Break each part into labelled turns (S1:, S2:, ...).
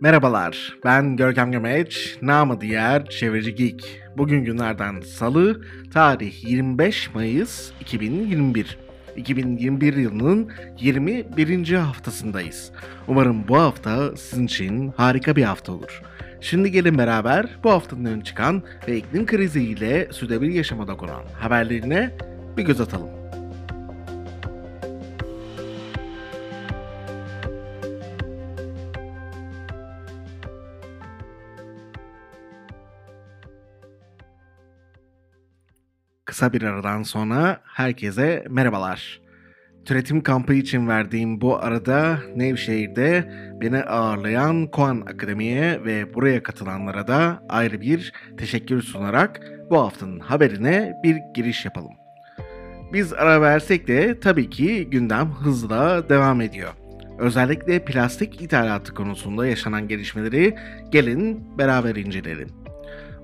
S1: Merhabalar, ben Görkem Gömeç, namı diğer Çevreci Geek. Bugün günlerden salı, tarih 25 Mayıs 2021. 2021 yılının 21. haftasındayız. Umarım bu hafta sizin için harika bir hafta olur. Şimdi gelin beraber bu haftanın ön çıkan ve iklim kriziyle sürdürülebilir yaşama dokunan haberlerine bir göz atalım. Kısa bir aradan sonra herkese merhabalar. Türetim kampı için verdiğim bu arada Nevşehir'de beni ağırlayan Koan Akademi'ye ve buraya katılanlara da ayrı bir teşekkür sunarak bu haftanın haberine bir giriş yapalım. Biz ara versek de tabii ki gündem hızla devam ediyor. Özellikle plastik ithalatı konusunda yaşanan gelişmeleri gelin beraber inceleyelim.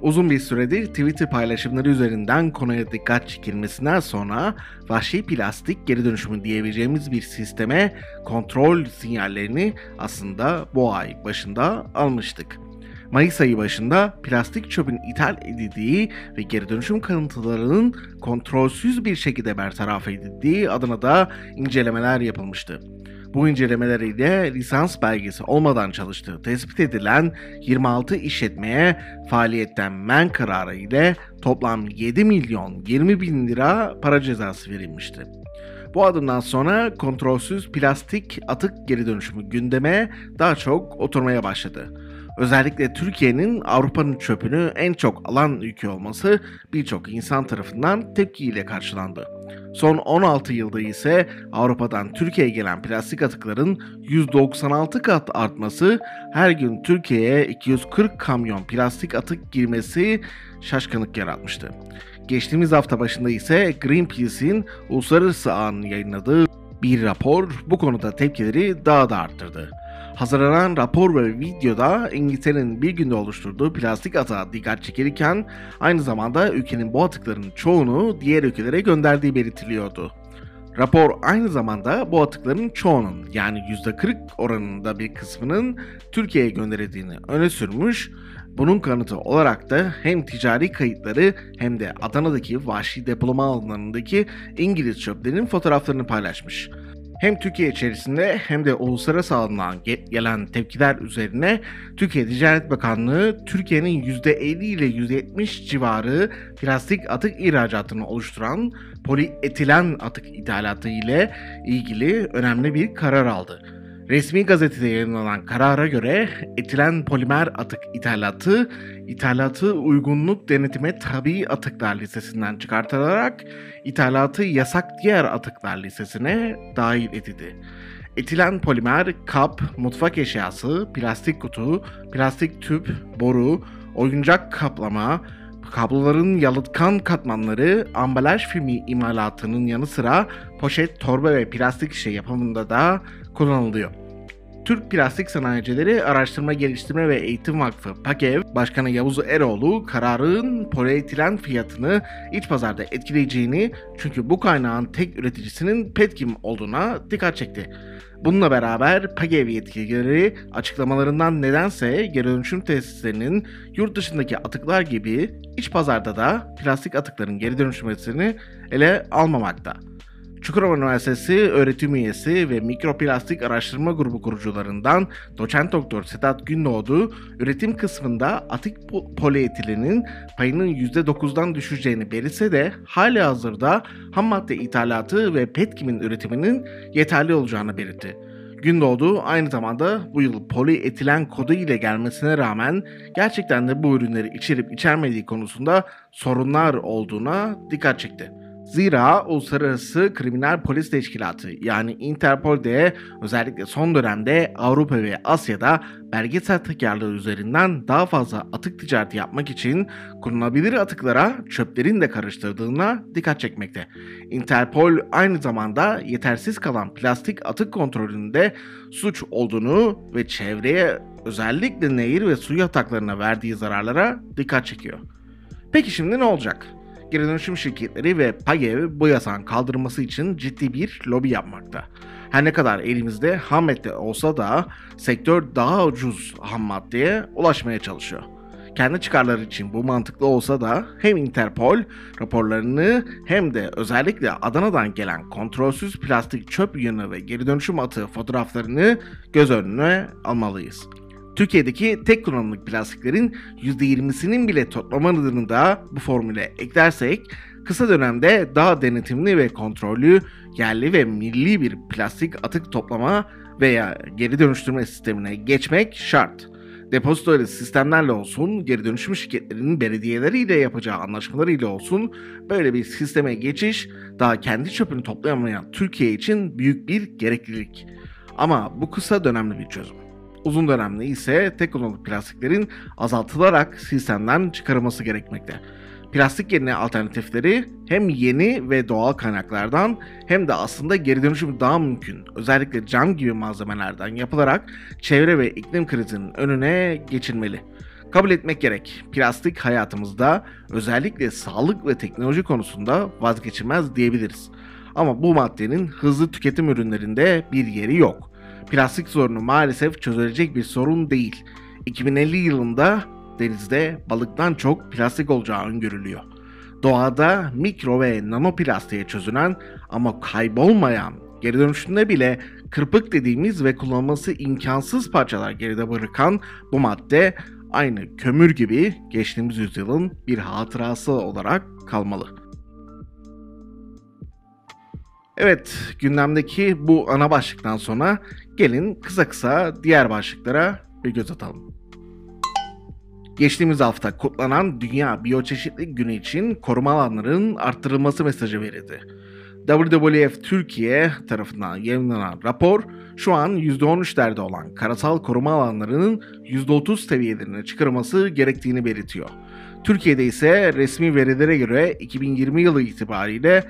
S1: Uzun bir süredir Twitter paylaşımları üzerinden konuya dikkat çekilmesinden sonra vahşi plastik geri dönüşümü diyebileceğimiz bir sisteme kontrol sinyallerini aslında bu ay başında almıştık. Mayıs ayı başında plastik çöpün ithal edildiği ve geri dönüşüm kanıtlarının kontrolsüz bir şekilde bertaraf edildiği adına da incelemeler yapılmıştı. Bu incelemeleriyle lisans belgesi olmadan çalıştığı tespit edilen 26 işletmeye faaliyetten men kararı ile toplam 7 milyon 20 bin lira para cezası verilmişti. Bu adımdan sonra kontrolsüz plastik atık geri dönüşümü gündeme daha çok oturmaya başladı. Özellikle Türkiye'nin Avrupa'nın çöpünü en çok alan ülke olması birçok insan tarafından tepkiyle karşılandı. Son 16 yılda ise Avrupa'dan Türkiye'ye gelen plastik atıkların 196 kat artması, her gün Türkiye'ye 240 kamyon plastik atık girmesi şaşkınlık yaratmıştı. Geçtiğimiz hafta başında ise Greenpeace'in uluslararası ağının yayınladığı bir rapor bu konuda tepkileri daha da arttırdı. Hazırlanan rapor ve videoda İngiltere'nin bir günde oluşturduğu plastik atağa dikkat çekilirken aynı zamanda ülkenin bu atıkların çoğunu diğer ülkelere gönderdiği belirtiliyordu. Rapor aynı zamanda bu atıkların çoğunun yani %40 oranında bir kısmının Türkiye'ye gönderildiğini öne sürmüş. Bunun kanıtı olarak da hem ticari kayıtları hem de Adana'daki vahşi depolama alanlarındaki İngiliz çöplerinin fotoğraflarını paylaşmış hem Türkiye içerisinde hem de uluslararası alandan gelen tepkiler üzerine Türkiye Ticaret Bakanlığı Türkiye'nin %50 ile %70 civarı plastik atık ihracatını oluşturan polietilen atık ithalatı ile ilgili önemli bir karar aldı. Resmi gazetede yayınlanan karara göre etilen polimer atık ithalatı, ithalatı uygunluk denetime tabi atıklar listesinden çıkartılarak ithalatı yasak diğer atıklar listesine dahil edildi. Etilen polimer, kap, mutfak eşyası, plastik kutu, plastik tüp, boru, oyuncak kaplama, kabloların yalıtkan katmanları, ambalaj filmi imalatının yanı sıra poşet, torba ve plastik şişe yapımında da kullanılıyor. Türk Plastik Sanayicileri Araştırma Geliştirme ve Eğitim Vakfı PAKEV Başkanı Yavuz Eroğlu kararın polietilen fiyatını iç pazarda etkileyeceğini çünkü bu kaynağın tek üreticisinin Petkim olduğuna dikkat çekti. Bununla beraber PAGEV yetkilileri açıklamalarından nedense geri dönüşüm tesislerinin yurt dışındaki atıklar gibi iç pazarda da plastik atıkların geri dönüşmesini ele almamakta. Çukurova Üniversitesi öğretim üyesi ve mikroplastik araştırma grubu kurucularından doçent doktor Sedat Gündoğdu, üretim kısmında atık polietilenin payının %9'dan düşeceğini belirse de hali hazırda ham madde ithalatı ve petkim'in üretiminin yeterli olacağını belirtti. Gündoğdu aynı zamanda bu yıl polietilen kodu ile gelmesine rağmen gerçekten de bu ürünleri içerip içermediği konusunda sorunlar olduğuna dikkat çekti. Zira Uluslararası Kriminal Polis Teşkilatı yani Interpol'de özellikle son dönemde Avrupa ve Asya'da belge sahtekarlığı üzerinden daha fazla atık ticareti yapmak için kullanılabilir atıklara çöplerin de karıştırdığına dikkat çekmekte. Interpol aynı zamanda yetersiz kalan plastik atık kontrolünde suç olduğunu ve çevreye özellikle nehir ve su yataklarına verdiği zararlara dikkat çekiyor. Peki şimdi ne olacak? Geri dönüşüm şirketleri ve PAGEV bu yasağın kaldırılması için ciddi bir lobi yapmakta. Her ne kadar elimizde ham madde olsa da sektör daha ucuz ham maddeye ulaşmaya çalışıyor. Kendi çıkarları için bu mantıklı olsa da hem Interpol raporlarını hem de özellikle Adana'dan gelen kontrolsüz plastik çöp yığını ve geri dönüşüm atığı fotoğraflarını göz önüne almalıyız. Türkiye'deki tek kullanımlık plastiklerin %20'sinin bile toplamadığını da bu formüle eklersek kısa dönemde daha denetimli ve kontrollü yerli ve milli bir plastik atık toplama veya geri dönüştürme sistemine geçmek şart. Depozito sistemlerle olsun, geri dönüşüm şirketlerinin belediyeleriyle yapacağı anlaşmalarıyla olsun böyle bir sisteme geçiş daha kendi çöpünü toplayamayan Türkiye için büyük bir gereklilik. Ama bu kısa dönemli bir çözüm. Uzun dönemli ise tek kullanımlık plastiklerin azaltılarak sistemden çıkarılması gerekmekte. Plastik yerine alternatifleri hem yeni ve doğal kaynaklardan hem de aslında geri dönüşüm daha mümkün. Özellikle cam gibi malzemelerden yapılarak çevre ve iklim krizinin önüne geçilmeli. Kabul etmek gerek. Plastik hayatımızda özellikle sağlık ve teknoloji konusunda vazgeçilmez diyebiliriz. Ama bu maddenin hızlı tüketim ürünlerinde bir yeri yok. Plastik sorunu maalesef çözülecek bir sorun değil. 2050 yılında denizde balıktan çok plastik olacağı öngörülüyor. Doğada mikro ve nanoplastiğe çözünen ama kaybolmayan, geri dönüşünde bile kırpık dediğimiz ve kullanılması imkansız parçalar geride bırakan bu madde aynı kömür gibi geçtiğimiz yüzyılın bir hatırası olarak kalmalı. Evet, gündemdeki bu ana başlıktan sonra gelin kısa kısa diğer başlıklara bir göz atalım. Geçtiğimiz hafta kutlanan Dünya Biyoçeşitlilik Günü için koruma alanlarının arttırılması mesajı verildi. WWF Türkiye tarafından yayınlanan rapor şu an %13'lerde olan karasal koruma alanlarının %30 seviyelerine çıkarılması gerektiğini belirtiyor. Türkiye'de ise resmi verilere göre 2020 yılı itibariyle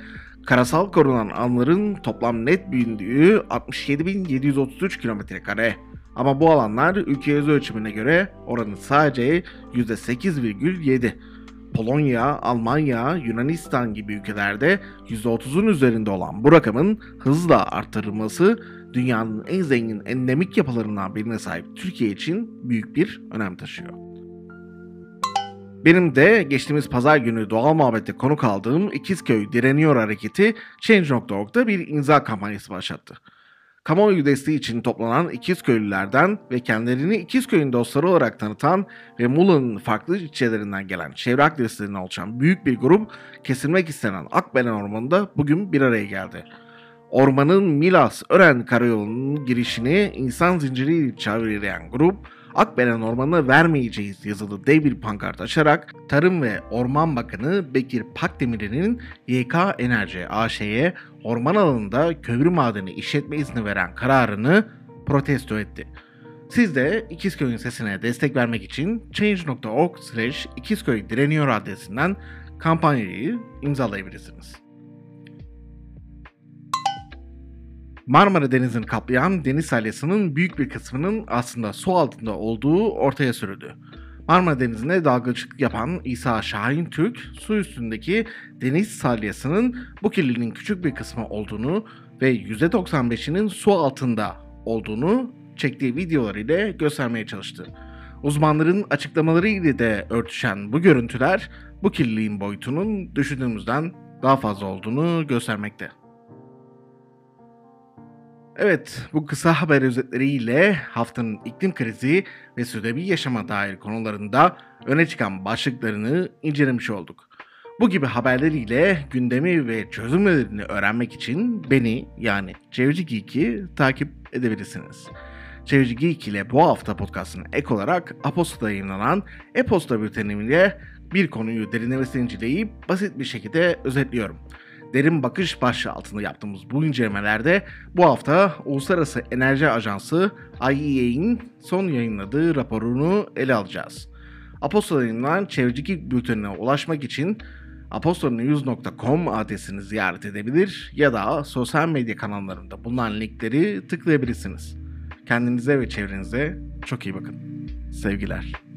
S1: karasal korunan alanların toplam net büyüklüğü 67.733 km2 ama bu alanlar ülke yüz ölçümüne göre oranı sadece %8,7. Polonya, Almanya, Yunanistan gibi ülkelerde %30'un üzerinde olan bu rakamın hızla artırılması dünyanın en zengin endemik yapılarından birine sahip Türkiye için büyük bir önem taşıyor. Benim de geçtiğimiz pazar günü doğal muhabbette konuk aldığım İkizköy Direniyor Hareketi Change.org'da bir imza kampanyası başlattı. Kamuoyu desteği için toplanan İkizköylülerden ve kendilerini İkizköy'ün dostları olarak tanıtan ve Muğla'nın farklı ilçelerinden gelen çevre aktivistlerinden oluşan büyük bir grup kesilmek istenen Akbelen Ormanı'nda bugün bir araya geldi. Ormanın Milas-Ören karayolunun girişini insan zinciriyle çevreleyen grup Akbelen Ormanı'na vermeyeceğiz yazılı dev bir pankart açarak Tarım ve Orman Bakanı Bekir Pakdemir'in YK Enerji AŞ'ye orman alanında kömür madeni işletme izni veren kararını protesto etti. Siz de İkizköy'ün sesine destek vermek için change.org slash İkizköy direniyor adresinden kampanyayı imzalayabilirsiniz. Marmara Denizi'ni kaplayan deniz salyasının büyük bir kısmının aslında su altında olduğu ortaya sürüldü. Marmara Denizi'nde dalgıçlık yapan İsa Şahin Türk, su üstündeki deniz salyasının bu kirliliğin küçük bir kısmı olduğunu ve %95'inin su altında olduğunu çektiği videolar ile göstermeye çalıştı. Uzmanların açıklamaları ile de örtüşen bu görüntüler bu kirliliğin boyutunun düşündüğümüzden daha fazla olduğunu göstermekte. Evet, bu kısa haber özetleriyle haftanın iklim krizi ve sürdürülebilir yaşama dair konularında öne çıkan başlıklarını incelemiş olduk. Bu gibi haberleriyle gündemi ve çözümlerini öğrenmek için beni yani Çevreci Geek'i takip edebilirsiniz. Çevreci Geek ile bu hafta podcastına ek olarak Aposta'da yayınlanan e-posta bültenimle bir konuyu derinlemesine inceleyip basit bir şekilde özetliyorum derin bakış başlığı altında yaptığımız bu incelemelerde bu hafta Uluslararası Enerji Ajansı IEA'nin son yayınladığı raporunu ele alacağız. Apostol yayınlanan çevreci bültenine ulaşmak için apostolnews.com adresini ziyaret edebilir ya da sosyal medya kanallarında bulunan linkleri tıklayabilirsiniz. Kendinize ve çevrenize çok iyi bakın. Sevgiler.